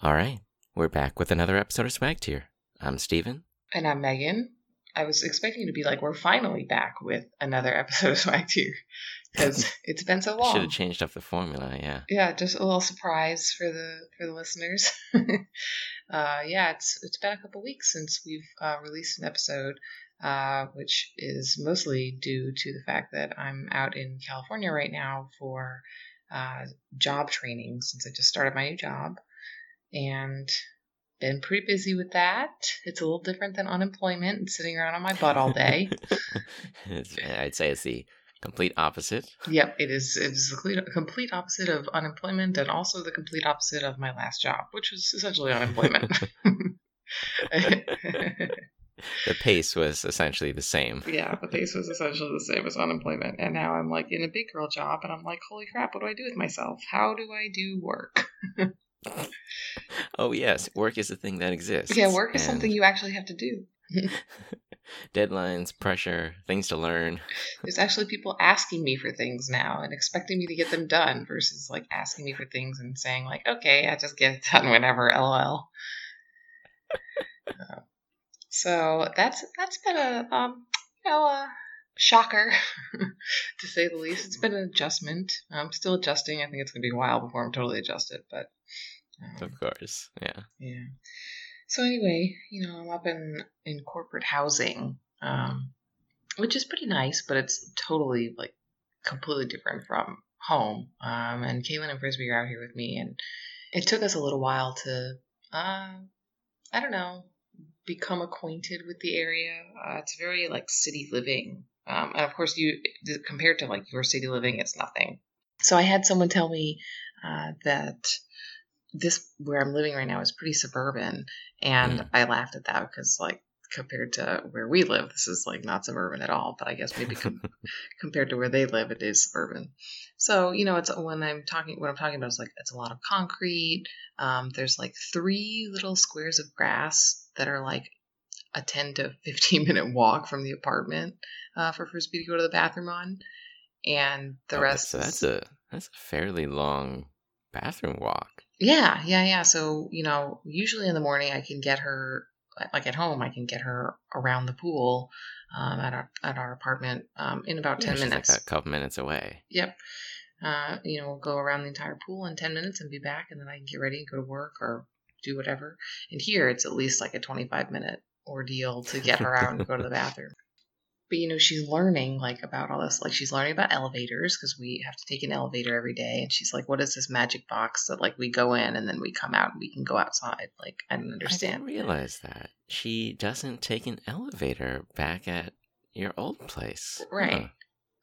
All right, we're back with another episode of Swag Tier. I'm Steven. And I'm Megan. I was expecting to be like, we're finally back with another episode of Swag Tier because it's been so long. Should have changed up the formula, yeah. Yeah, just a little surprise for the for the listeners. uh, yeah, it's it's been a couple weeks since we've uh, released an episode, uh, which is mostly due to the fact that I'm out in California right now for uh, job training since I just started my new job, and been pretty busy with that. It's a little different than unemployment and sitting around on my butt all day. I'd say it's the complete opposite. Yep, it is. It is the complete, complete opposite of unemployment, and also the complete opposite of my last job, which was essentially unemployment. the pace was essentially the same. Yeah, the pace was essentially the same as unemployment, and now I'm like in a big girl job, and I'm like, holy crap, what do I do with myself? How do I do work? Oh yes, work is a thing that exists. Yeah, work is something you actually have to do. Deadlines, pressure, things to learn. There's actually people asking me for things now and expecting me to get them done versus like asking me for things and saying like, okay, I just get it done whenever, lol. Uh, so that's that's been a um, you know a shocker to say the least. It's been an adjustment. I'm still adjusting. I think it's going to be a while before I'm totally adjusted, but um, of course, yeah, yeah. So anyway, you know, I'm up in in corporate housing, um, which is pretty nice, but it's totally like completely different from home. Um, and Caitlin and Frisbee are out here with me, and it took us a little while to, uh, I don't know, become acquainted with the area. Uh, it's very like city living, um, and of course, you compared to like your city living, it's nothing. So I had someone tell me uh, that this where I'm living right now is pretty suburban, and mm. I laughed at that because like compared to where we live, this is like not suburban at all. But I guess maybe com- compared to where they live, it is suburban. So you know, it's when I'm talking what I'm talking about is like it's a lot of concrete. Um, there's like three little squares of grass that are like a 10 to 15 minute walk from the apartment uh, for Frisbee to go to the bathroom on, and the oh, rest. So that's a that's a fairly long bathroom walk. Yeah, yeah, yeah. So, you know, usually in the morning I can get her, like at home, I can get her around the pool um, at, our, at our apartment um, in about yeah, 10 minutes. Like a couple minutes away. Yep. Uh, you know, we'll go around the entire pool in 10 minutes and be back, and then I can get ready and go to work or do whatever. And here it's at least like a 25 minute ordeal to get her out and go to the bathroom but you know she's learning like about all this like she's learning about elevators because we have to take an elevator every day and she's like what is this magic box that like we go in and then we come out and we can go outside? Like i don't understand i didn't realize that. She doesn't take an elevator back at your old place. Right. Huh.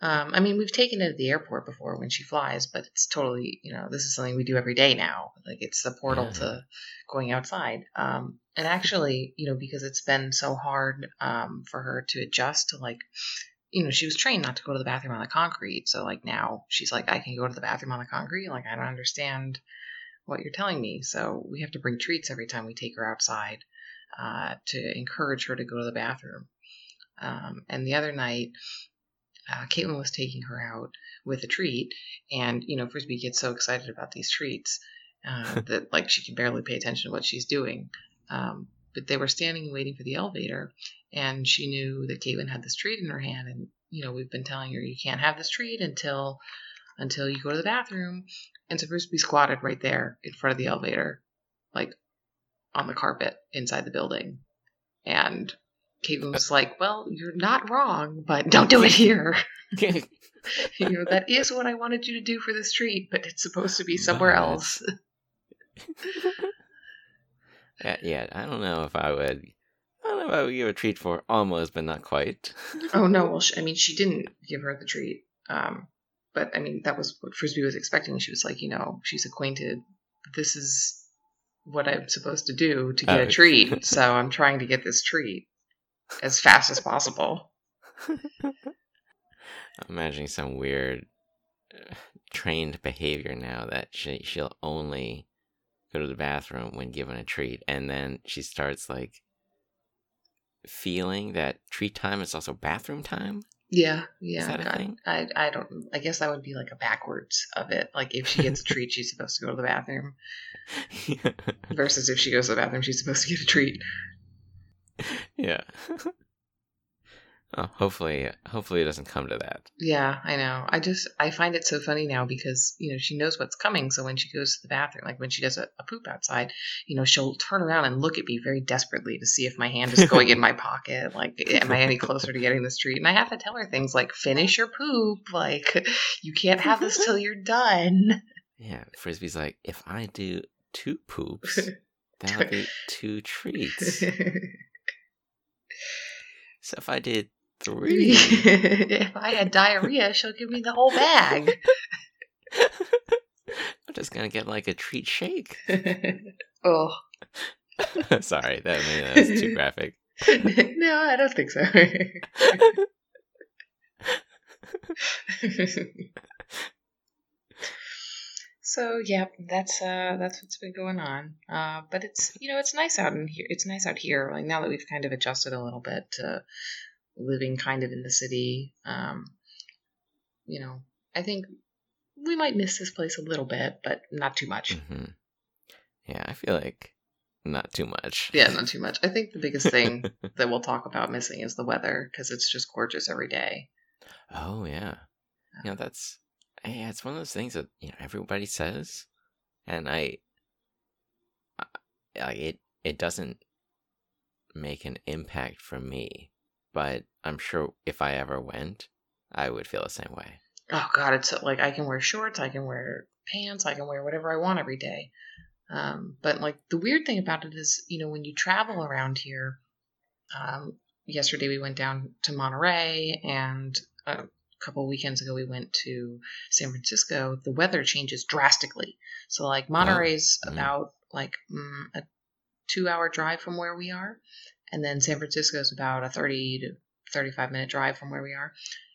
Um, I mean, we've taken it at the airport before when she flies, but it's totally, you know, this is something we do every day now. Like it's the portal yeah. to going outside. Um, and actually, you know, because it's been so hard um, for her to adjust to like, you know, she was trained not to go to the bathroom on the concrete. So like now she's like, I can go to the bathroom on the concrete. Like I don't understand what you're telling me. So we have to bring treats every time we take her outside uh, to encourage her to go to the bathroom. Um, and the other night, uh, Caitlin was taking her out with a treat, and you know Frisbee gets so excited about these treats uh, that like she can barely pay attention to what she's doing. Um, but they were standing and waiting for the elevator, and she knew that Caitlin had this treat in her hand, and you know we've been telling her you can't have this treat until until you go to the bathroom. And so Frisbee squatted right there in front of the elevator, like on the carpet inside the building, and Caitlin was like, "Well, you're not wrong, but don't do it here." you know, that is what I wanted you to do for this treat, but it's supposed to be somewhere else. yeah, yeah, I don't know if I would. I don't know if I would give a treat for almost, but not quite. oh no! Well, she, I mean, she didn't give her the treat. Um, but I mean, that was what Frisbee was expecting. She was like, you know, she's acquainted. This is what I'm supposed to do to get oh. a treat. So I'm trying to get this treat as fast as possible. I'm imagining some weird uh, trained behavior now that she she'll only go to the bathroom when given a treat, and then she starts like feeling that treat time is also bathroom time. Yeah, yeah. Is that a God, thing? I I don't. I guess that would be like a backwards of it. Like if she gets a treat, she's supposed to go to the bathroom, versus if she goes to the bathroom, she's supposed to get a treat. yeah. oh, hopefully, hopefully it doesn't come to that. Yeah, I know. I just I find it so funny now because you know she knows what's coming. So when she goes to the bathroom, like when she does a, a poop outside, you know she'll turn around and look at me very desperately to see if my hand is going in my pocket. Like, am I any closer to getting this treat? And I have to tell her things like, "Finish your poop. Like, you can't have this till you're done." Yeah, Frisbee's like, if I do two poops, that'll be two treats. So if I did three, if I had diarrhea, she'll give me the whole bag. I'm just gonna get like a treat shake. oh Sorry, that maybe that's too graphic. no, I don't think so. So yeah, that's uh that's what's been going on. Uh, but it's you know it's nice out in here. It's nice out here. Like now that we've kind of adjusted a little bit to living kind of in the city. Um, you know, I think we might miss this place a little bit, but not too much. hmm Yeah, I feel like not too much. Yeah, not too much. I think the biggest thing that we'll talk about missing is the weather because it's just gorgeous every day. oh yeah, you know that's yeah, it's one of those things that you know everybody says, and I, I it. It doesn't make an impact for me, but I'm sure if I ever went, I would feel the same way. Oh God, it's like I can wear shorts, I can wear pants, I can wear whatever I want every day. Um, but like the weird thing about it is, you know, when you travel around here, um, yesterday we went down to Monterey, and a couple weekends ago we went to San Francisco. The weather changes drastically. So like Monterey's Mm. about like mm, a two-hour drive from where we are, and then San Francisco is about a thirty to thirty-five minute drive from where we are.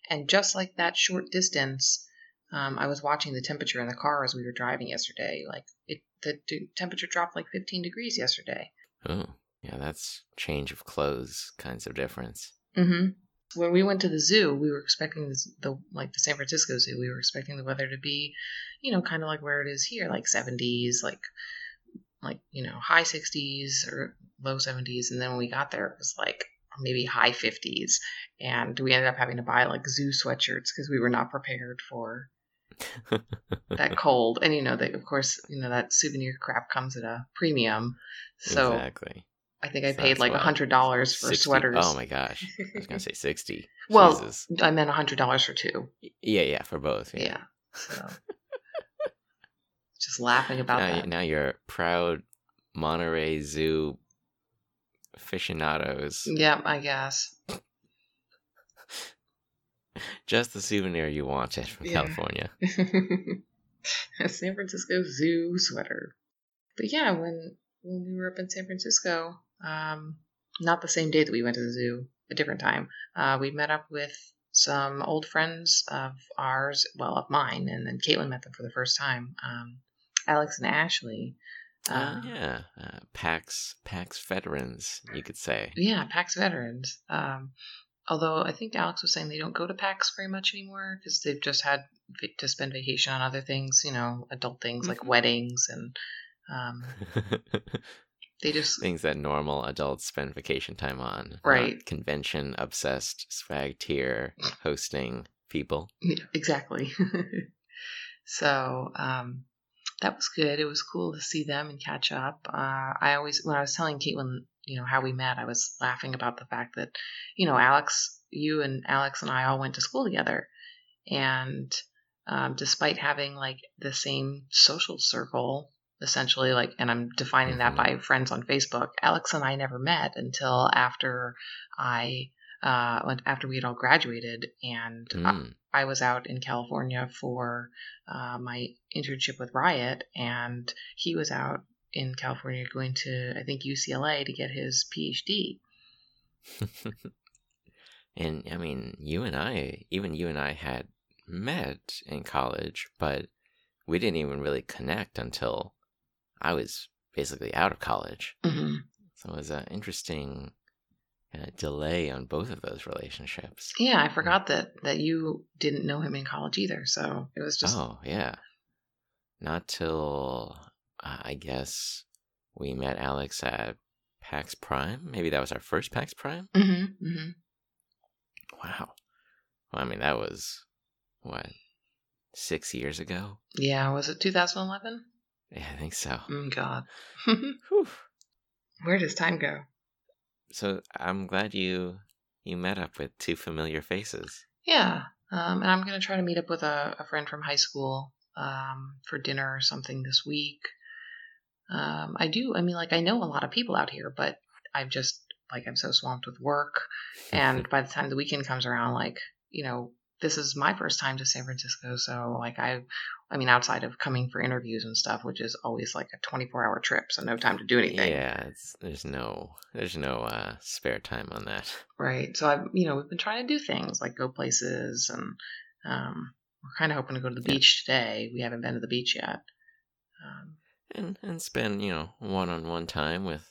And just like that short distance, um, I was watching the temperature in the car as we were driving yesterday. Like it, the temperature dropped like 15 degrees yesterday. Oh, yeah, that's change of clothes kinds of difference. Mm-hmm. When we went to the zoo, we were expecting this, the like the San Francisco Zoo. We were expecting the weather to be, you know, kind of like where it is here, like 70s, like like you know high 60s or low 70s. And then when we got there, it was like maybe high 50s, and we ended up having to buy like zoo sweatshirts because we were not prepared for that cold. And you know, they, of course, you know that souvenir crap comes at a premium. So exactly. I think I So paid like a hundred dollars for 60 sweaters. Oh my gosh, I was gonna say sixty. well, Jesus. I meant a hundred dollars for two. Yeah, yeah, for both. Yeah. Yeah. So just laughing about now, that. now you're proud Monterey Zoo aficionados. Yeah, I guess. Just the souvenir you wanted from Yeah. California. a San Francisco Zoo sweater. But yeah, when when we were up in San Francisco, um, not the same day that we went to the zoo, a different time, uh, we met up with some old friends of ours, well, of mine, and then Caitlin met them for the first time. Um, Alex and Ashley. Uh, Uh, yeah, uh, PAX PAX veterans, you could say. Yeah, PAX veterans. Um, although I think Alex was saying they don't go to PAX very much anymore because they've just had to spend vacation on other things, you know, adult things like Mhm. weddings and um, they just Things that normal adults spend vacation time on. Right. Convention obsessed, swag tier, hosting people. Yeah, exactly. so um, that was good. It was cool to see them and catch up. Uh, I always, when I was telling Caitlin, you know, how we met, I was laughing about the fact that, you know, Alex, you and Alex and I all went to school together. And um, despite having like the same social circle, essentially, like, and I'm defining that by friends on Facebook, Alex and I never met until after I. Uh, after we had all graduated, and I- Mm. I was out in California for uh, my internship with Riot, and he was out in California going to, I think, UCLA to get his PhD. and I mean, you and I, even you and I had met in college, but we didn't even really connect until I was basically out of college. Mm-hmm. So it was an interesting uh, delay on both of those relationships. Yeah, I forgot that that you didn't know him in college either. So it was just Oh, yeah. Not till, uh, I guess, we met Alex at PAX Prime. Maybe that was our first PAX Prime? hmm hmm Wow. Well, I mean, that was, what, six years ago? Yeah, was it 2011? Yeah, I think so. Oh God, where does time go? So I'm glad you you met up with two familiar faces. Yeah, um, and I'm gonna try to meet up with a, a friend from high school um, for dinner or something this week. Um, I do. I mean, like I know a lot of people out here, but I've just like I'm so swamped with work, and by the time the weekend comes around, like you know, this is my first time to San Francisco, so like I, I mean, outside of coming for interviews and stuff, which is always like a 24 hour trip, so no time to do anything. yeah, it's, there's no there's no uh, spare time on that. Right. So I've you know we've been trying to do things like go places and um, we're kind of hoping to go to the Yeah. beach today. We haven't been to the beach yet. Um, And and spend you know one on one time with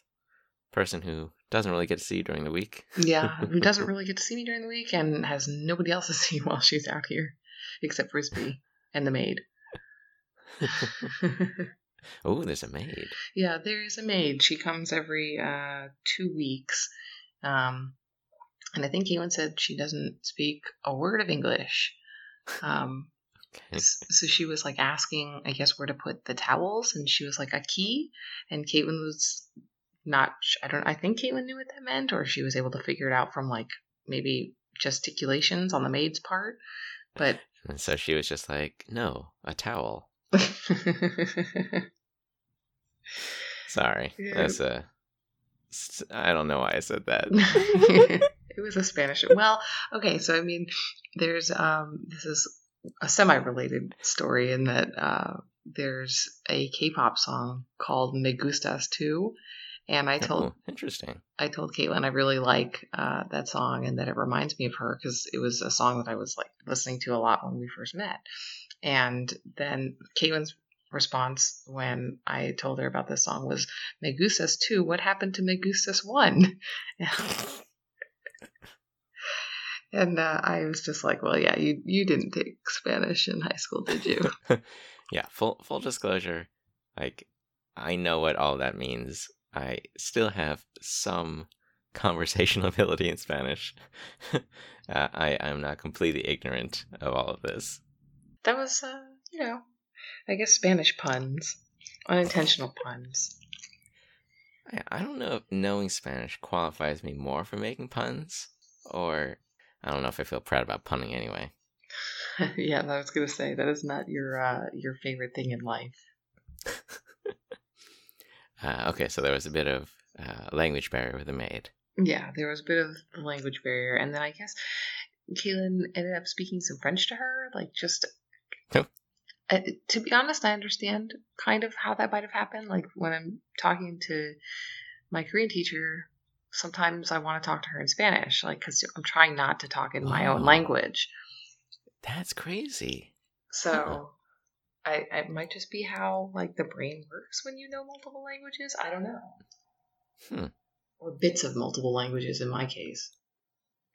person who doesn't really get to see you during the week. yeah, who doesn't really get to see me during the week and has nobody else to see while she's out here, except Frisbee and the maid. oh, there's a maid. yeah, there is a maid. She comes every uh, two weeks. Um, and I think Ewan said she doesn't speak a word of English. Um, Okay. So she was like asking, I guess, where to put the towels, and she was like a key, and Caitlin was not. I don't. I think Caitlin knew what that meant, or she was able to figure it out from like maybe gesticulations on the maid's part. But And so she was just like, no, a towel. Sorry, Yeah. that's a. I don't know why I said that. it was a Spanish. Well, okay, so I mean, there's um, this is a semi-related story in that uh, there's a K-pop song called "Me Gustas" too, and I told Oh, interesting. I told Caitlin I really like uh, that song and that it reminds me of her because it was a song that I was like listening to a lot when we first met. And then Caitlin's response when I told her about this song was Me Gustas 2. What happened to Me Gustas 1? and uh, I was just like, well, yeah, you, you didn't take Spanish in high school, did you? yeah, full full disclosure, like I know what all that means. I still have some conversational ability in Spanish. uh, I I'm not completely ignorant of all of this. that was, uh, you know, I guess Spanish puns, unintentional puns. I, I don't know if knowing Spanish qualifies me more for making puns, or I don't know if I feel proud about punning anyway. yeah, I was gonna say that is not your uh, your favorite thing in life. Uh, okay, so there was a bit of uh, language barrier with the maid. Yeah, there was a bit of language barrier, and then I guess Caitlin ended up speaking some French to her, like just. Oh. Uh, to be honest, I understand kind of how that might have happened. Like when I'm talking to my Korean teacher, sometimes I want to talk to her in Spanish, like because I'm trying not to talk in my own Oh. language. That's crazy. So I, I it might just be how like the brain works when you know multiple languages. I don't know. Hmm. Or bits of multiple languages in my case.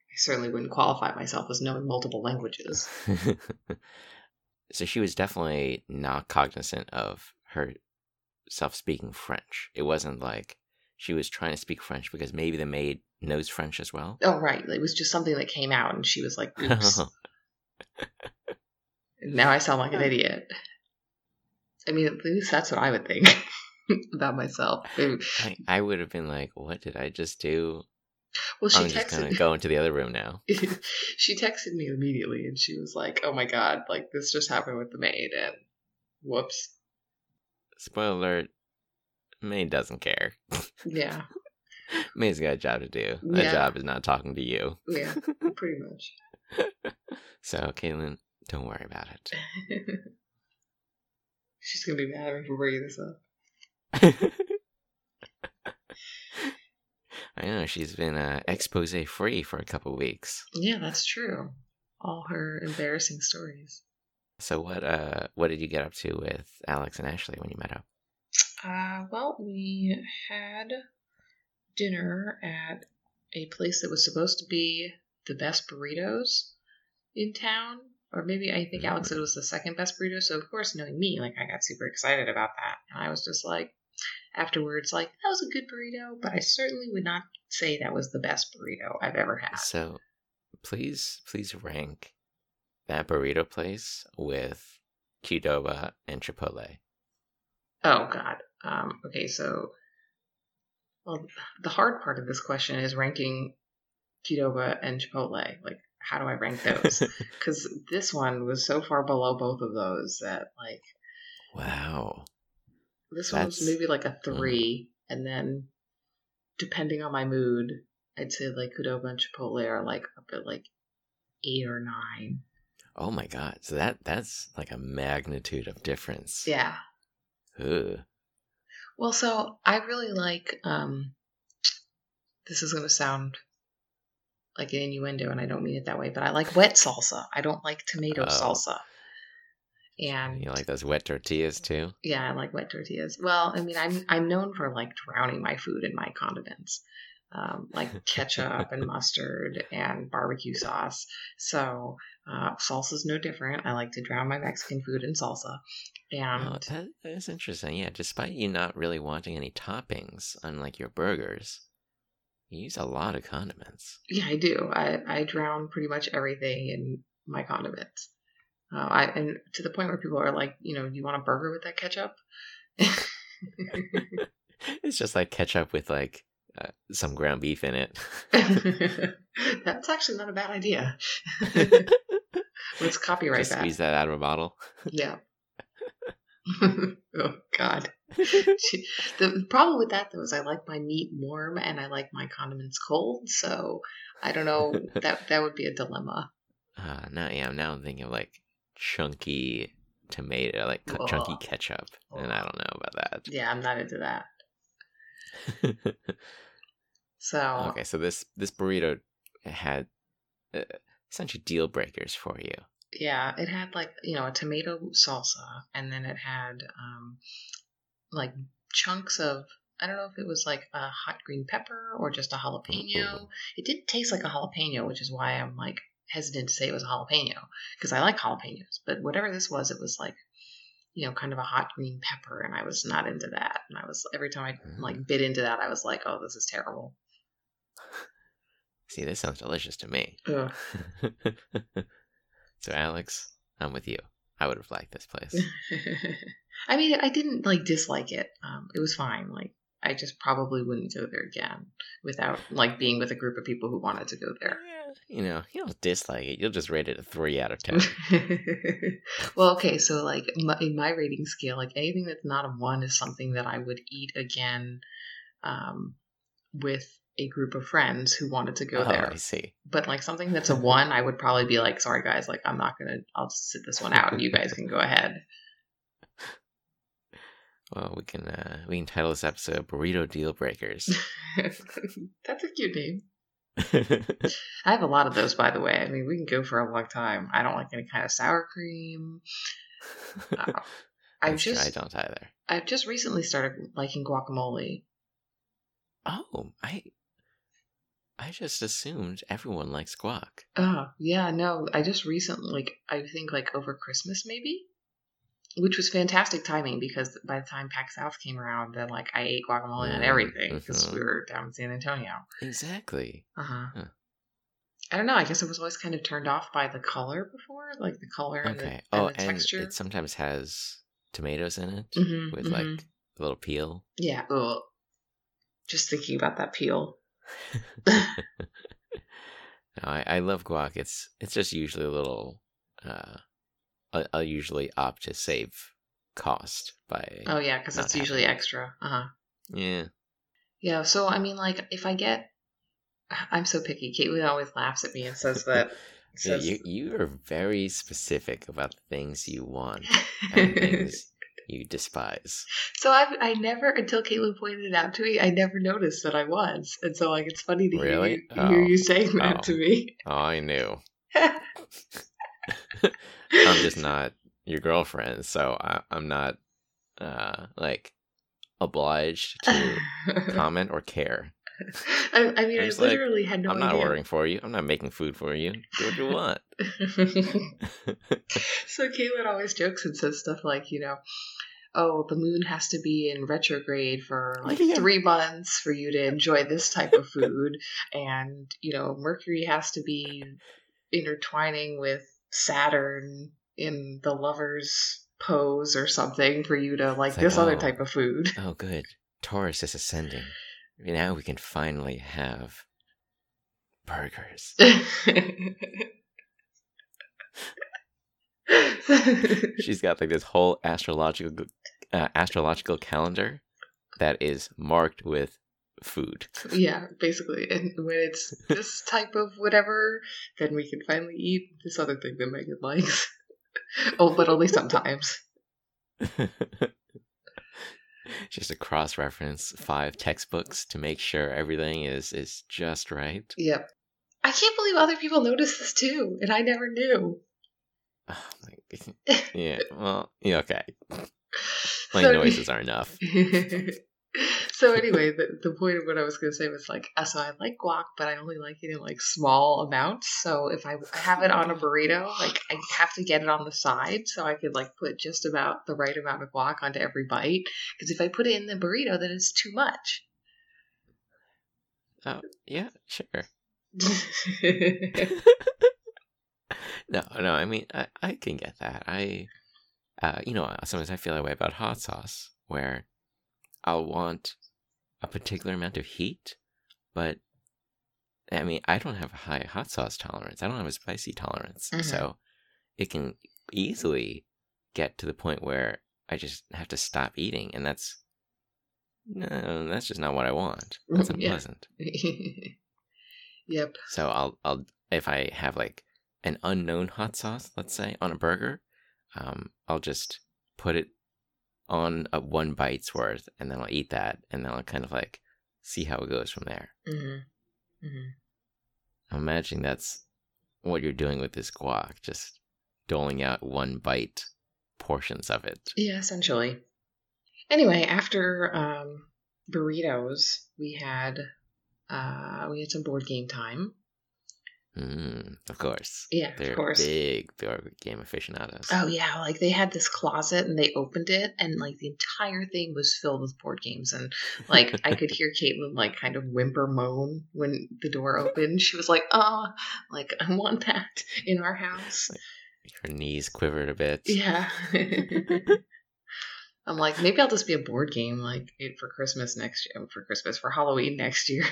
I certainly wouldn't qualify myself as knowing multiple languages. so she was definitely not cognizant of herself speaking French. It wasn't like she was trying to speak French because maybe the maid knows French as well. Oh right, it was just something that came out, and she was like, "Oops." now I sound like an idiot. I mean, at least that's what I would think about myself. I, I would have been like, "What did I just do?" Well, she I'm just gonna texted. go into the other room now. she texted me immediately, and she was like, "Oh my god, like this just happened with the maid," and whoops. Spoiler alert: maid doesn't care. Yeah, Maid's got a job to do. That Yeah. job is not talking to you. yeah, pretty much. So, Caitlin, don't worry about it. She's gonna be mad at me for bringing this up. I know she's been uh, expose free for a couple weeks. Yeah, that's true. All her embarrassing stories. So what uh what did you get up to with Alex and Ashley when you met up? Uh, well, we had dinner at a place that was supposed to be the best burritos in town. Or maybe I think Alex said it was the second best burrito. So of course, knowing me, like I got super excited about that. And I was just like afterwards, like, that was a good burrito, but I certainly would not say that was the best burrito I've ever had. So, please, please rank that burrito place with Qdoba and Chipotle. Oh God. Um, okay, so well, the hard part of this question is ranking Qdoba and Chipotle. Like, how do I rank those? Because this one was so far below both of those that, like, wow, this one was maybe like a three, and then depending on my mood, I'd say like Qdoba and Chipotle are like up at like eight or nine. oh my god! So that that's like a magnitude of difference. Yeah. Ugh. Well, so I really like. um This is going to sound like an innuendo, and I don't mean it that way, but I like wet salsa. I don't like tomato Oh. salsa. And You like those wet tortillas too? yeah, I like wet tortillas. Well, I mean, I'm I'm known for like drowning my food in my condiments, um, like ketchup and mustard and barbecue sauce. So uh, is no different. I like to drown my Mexican food in salsa, and Oh, that, that is interesting. Yeah, despite you not really wanting any toppings on like your burgers, you use a lot of condiments. Yeah, I do. I, I drown pretty much everything in my condiments. Uh, I and to the point where people are like, you know, do you want a burger with that ketchup? it's just like ketchup with like uh, some ground beef in it. That's actually not a bad idea. Let's copyright just that. squeeze that out of a bottle. Yeah. oh God. The problem with that though is I like my meat warm and I like my condiments cold. So I don't know. that that would be a dilemma. Uh, now, yeah, now I'm thinking of like chunky tomato, like cu- chunky Ugh. ketchup, and I don't know about that. Yeah, I'm not into that. that. So okay, so this this burrito had uh, essentially deal breakers for you. yeah, it had like you know a tomato salsa, and then it had um, like chunks of I don't know if it was like a hot green pepper or just a jalapeno. It did taste like a jalapeno, which is why I'm like hesitant to say it was a jalapeno because I like jalapenos. But whatever this was, it was like you know kind of a hot green pepper, and I was not into that. And I was every time I mm. like bit into that, I was like, oh, this is terrible. See, this sounds delicious to me. So, Alex, I'm with you. I would have liked this place. I mean, I didn't like dislike it. Um, it was fine. Like, I just probably wouldn't go there again without like being with a group of people who wanted to go there. you know, you don't dislike it. You'll just rate it a three out of ten. well, okay, so like my, in my rating scale, like anything that's not a one is something that I would eat again um, with a group of friends who wanted to go oh, there. I see. But like something that's a one, I would probably be like, sorry guys, like I'm not gonna. I'll just sit this one out, and you guys can go ahead. Well, we can uh, we can title this episode "Burrito Deal Breakers." that's a cute name. I have a lot of those, by the way. I mean, we can go for a long time. I don't like any kind of sour cream. Uh, I've That's true, I just, don't either. I've just recently started liking guacamole. Oh, I I just assumed everyone likes guac. Oh, yeah, no, I just recently, like, I think like over Christmas maybe, which was fantastic timing because by the time PAX South came around, then like I ate guacamole and Mm, everything because mhm. we were down in San Antonio. Exactly. Uh huh. Huh. I don't know. I guess I was always kind of turned off by the color before, like the color and Okay. the, oh, and the and texture. it sometimes has tomatoes in it Mhm, with mhm. like a little peel. Yeah. Ugh. Just thinking about that peel. No, I, I love guac. It's it's just usually a little. Uh, I, I'll usually opt to save cost by. Oh yeah, because it's usually extra. Uh huh. Yeah. Yeah. So I mean, like, if I get, I'm so picky. Caitlin always laughs at me and says that. Yeah, Says, you you are very specific about the things you want and things you despise. so I I never until Caitlin pointed it out to me. I never noticed that I was, and so like it's funny to Really? hear, you, hear Oh. you saying that Oh. to me. Oh, I knew. I'm just not your girlfriend, so I, I'm not uh like obliged to comment or care. I, I mean, I was like, literally had no I'm not idea. ordering for you. I'm not making food for you. Do what you want. so Caitlin always jokes and says stuff like, you know, oh, the moon has to be in retrograde for like Yeah. three months for you to enjoy this type of food, and you know, Mercury has to be intertwining with Saturn in the lovers pose or something for you to like It's like, this other oh. type of food. oh, good. Taurus is ascending. Now we can finally have burgers. She's got like this whole astrological uh, astrological calendar that is marked with food. yeah, basically. And when it's this type of whatever, then we can finally eat this other thing that Megan likes. oh, but only sometimes. Just a cross reference five textbooks to make sure everything is is just right. Yep. I can't believe other people notice this too, and I never knew. Oh yeah, well, yeah, okay. My So- noises are enough. so anyway, the, the point of what I was going to say was like, so I like guac, but I only like it in like small amounts. So if I have it on a burrito, like I have to get it on the side so I could like put just about the right amount of guac onto every bite. Because if I put it in the burrito, then it's too much. Oh, yeah, sure. no, no, I mean, I, I can get that. I, uh, you know, sometimes I feel that way about hot sauce, where I'll want a particular amount of heat, but I mean, I don't have a high hot sauce tolerance. I don't have a spicy tolerance, Mhm. so it can easily get to the point where I just have to stop eating, and that's no, that's just not what I want. That's unpleasant. yep. So I'll I'll if I have like an unknown hot sauce, let's say on a burger, um, I'll just put it on a one bite's worth, and then I'll eat that, and then I'll kind of like see how it goes from there. hmm hmm I'm imagining that's what you're doing with this guac, just doling out one bite portions of it. Yeah, essentially. Anyway, after um, burritos, we had uh, we had some board game time. Mm, of course. Yeah, They're of course. big board game aficionados. Oh yeah, like they had this closet and they opened it and like the entire thing was filled with board games and like I could hear Caitlin like kind of whimper moan when the door opened. She was like, "Oh, like I want that in our house." Her knees quivered a bit. Yeah. I'm like, maybe I'll just be a board game like for Christmas next year. For Christmas for Halloween next year.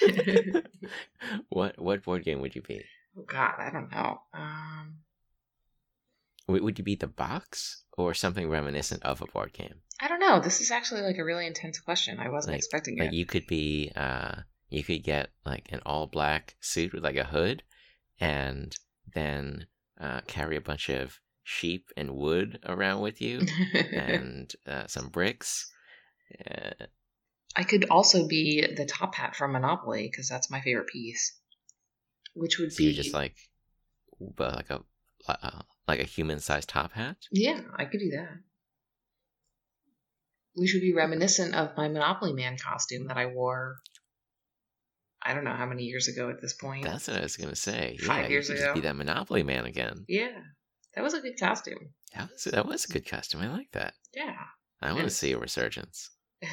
what what board game would you be? oh God, I don't know. Um, Would would you be the box or something reminiscent of a board game? I don't know. This is actually like a really intense question. I wasn't Like- expecting Like it. you could be, uh, you could get like an all black suit with like a hood, and then uh, carry a bunch of sheep and wood around with you, and uh, some bricks. I could also be the top hat from Monopoly because that's my favorite piece. Which would so be you just like, but like a uh, like a human sized top hat. yeah, I could do that. We should be reminiscent of my Monopoly Man costume that I wore. I don't know how many years ago at this point. That's what I was gonna say. Five yeah, years ago. just be that Monopoly man again. yeah, that was a good costume. That was that was a good costume. I like that. Yeah. I want to see a resurgence.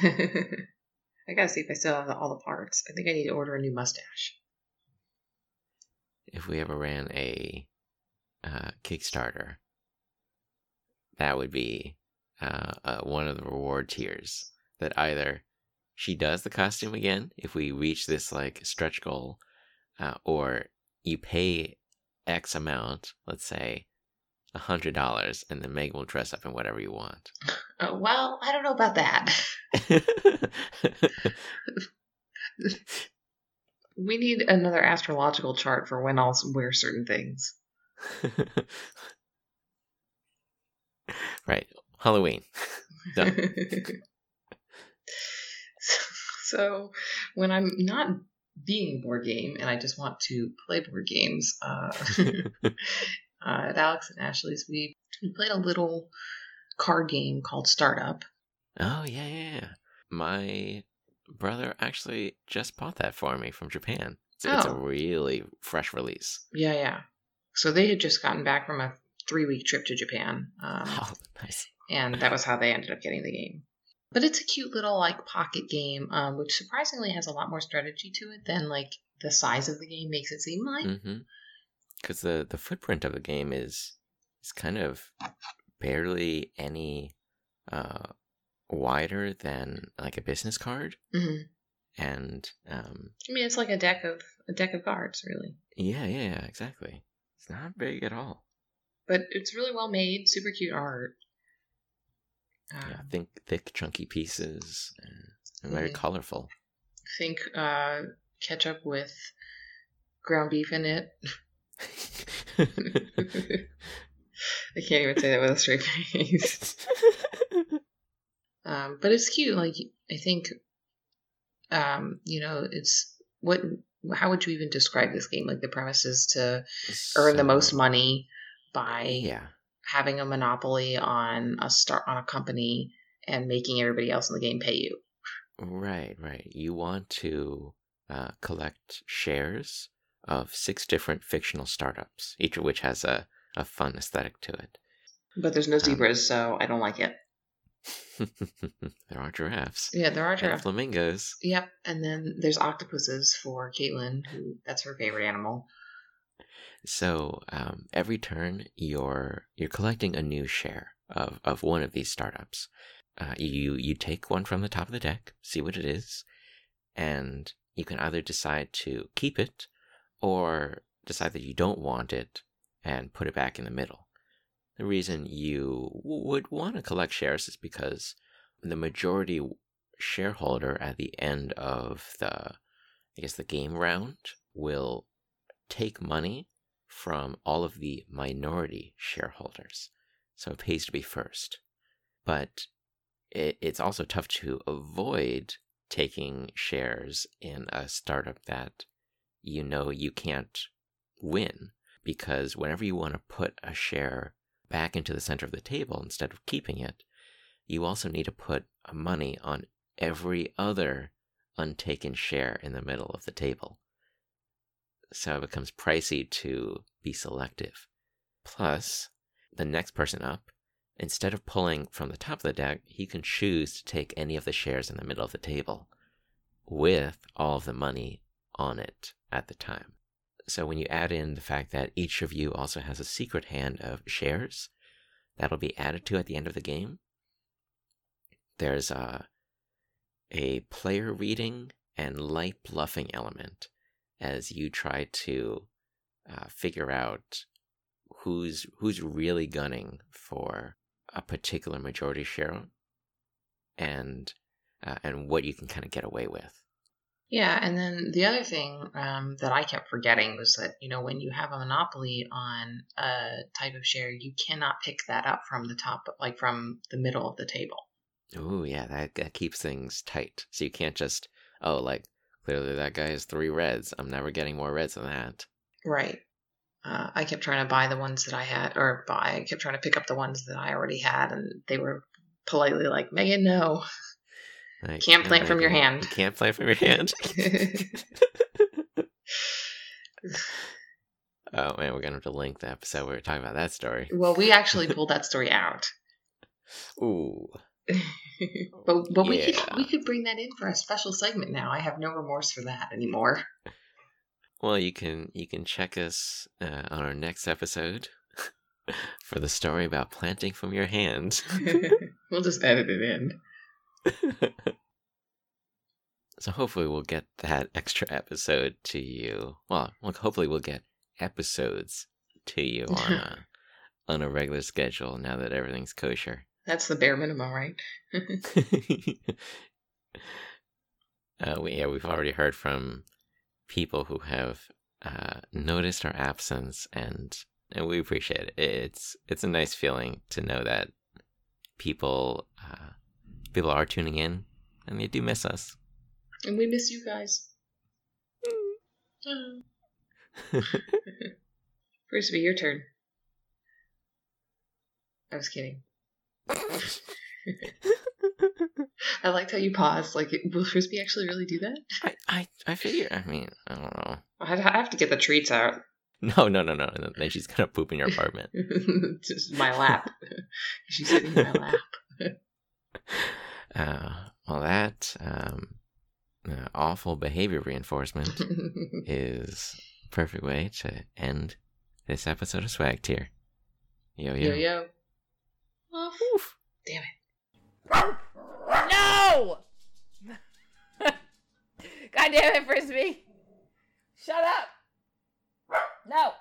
I gotta see if I still have all the parts. I think I need to order a new mustache. If we ever ran a uh, Kickstarter, that would be uh, uh, one of the reward tiers. That either she does the costume again if we reach this like stretch goal, uh, or you pay X amount, let's say a hundred dollars, and then Meg will dress up in whatever you want. Uh, well, I don't know about that. We need another astrological chart for when I'll wear certain things. right, Halloween. So, when I'm not being board game and I just want to play board games, uh, uh, at Alex and Ashley's, we, we played a little card game called Startup. Oh yeah, yeah, yeah. My brother actually just bought that for me from Japan. So It's a Oh. really fresh release. Yeah, yeah. So they had just gotten back from a three week trip to Japan. Um, Oh, nice. and that was how they ended up getting the game. But it's a cute little like pocket game, um, which surprisingly has a lot more strategy to it than like the size of the game makes it seem like. Mm-hmm. Because the the footprint of the game is is kind of barely any uh, wider than like a business card, hmm and um, I mean, it's like a deck of a deck of cards, really. yeah, yeah, yeah, exactly. It's not big at all. But it's really well made, super cute art. Yeah, Um, think thick, chunky pieces, and, very Mhm. colorful. think uh, ketchup with ground beef in it. I can't even say that with a straight face. um, but it's cute. Like I think, um, you know, it's what. How would you even describe this game? Like the premise is to earn the most money by Yeah, having a monopoly on a start on a company and making everybody else in the game pay you. right, right. You want to uh, collect shares of six different fictional startups, each of which has a, a fun aesthetic to it. But there's no Um, zebras, so I don't like it. there are giraffes Yeah, there are giraffes. flamingos. Yep, and then there's octopuses for Caitlin, who that's her favorite animal. So um, every turn, you're you're collecting a new share of, of one of these startups. Uh, you you take one from the top of the deck, see what it is, and you can either decide to keep it or decide that you don't want it and put it back in the middle. The reason you would want to collect shares is because the majority shareholder at the end of the, I guess, the game round will take money from all of the minority shareholders. So it pays to be first. But it, it's also tough to avoid taking shares in a startup that you know you can't win because whenever you want to put a share back into the center of the table instead of keeping it, you also need to put money on every other untaken share in the middle of the table. So it becomes pricey to be selective. Plus, the next person up, instead of pulling from the top of the deck, he can choose to take any of the shares in the middle of the table with all of the money on it at the time. So when you add in the fact that each of you also has a secret hand of shares, that'll be added to at the end of the game. There's a, a player reading and light bluffing element as you try to uh, figure out who's who's really gunning for a particular majority share and uh, and what you can kind of get away with. Yeah, and then the other thing um, that I kept forgetting was that you know when you have a monopoly on a type of share, you cannot pick that up from the top, like from the middle of the table. Oh yeah, that, that keeps things tight. So you can't just oh, like clearly that guy has three reds. I'm never getting more reds than that. Right. Uh, I kept trying to buy the ones that I had, or buy. I kept trying to pick up the ones that I already had, and they were politely like, "Megan, no." Like, Can't plant from your hand. You can't plant from your hand. oh man, we're gonna have to link the episode where we're talking about that story. well, we actually pulled that story out, Ooh. but but we could we could bring that in for a special segment now. I have no remorse for that anymore. Well, you can you can check us uh, on our next episode for the story about planting from your hand. we'll just edit it in. so hopefully we'll get that extra episode to you. Well, look, hopefully we'll get episodes to you on a on a regular schedule now that everything's kosher. That's the bare minimum, right? uh, we, yeah, we've already heard from people who have uh, noticed our absence, and and we appreciate it. It's it's a nice feeling to know that people uh, people are tuning in, and they do miss us. And we miss you guys. Frisbee, your turn. I was kidding. I liked how you paused. Like, will Frisbee actually really do that? I, I, I figure. I mean, I don't know. I have to get the treats out. No, no, no, no. and Then she's gonna poop in your apartment. Just my lap. She's sitting in my lap. Uh, well, that um, uh, awful behavior reinforcement is perfect way to end this episode of Swag Tier. Yo, yo. yo yo. Oh, Oof. damn it. No! God damn it, Frisbee! Shut up! No!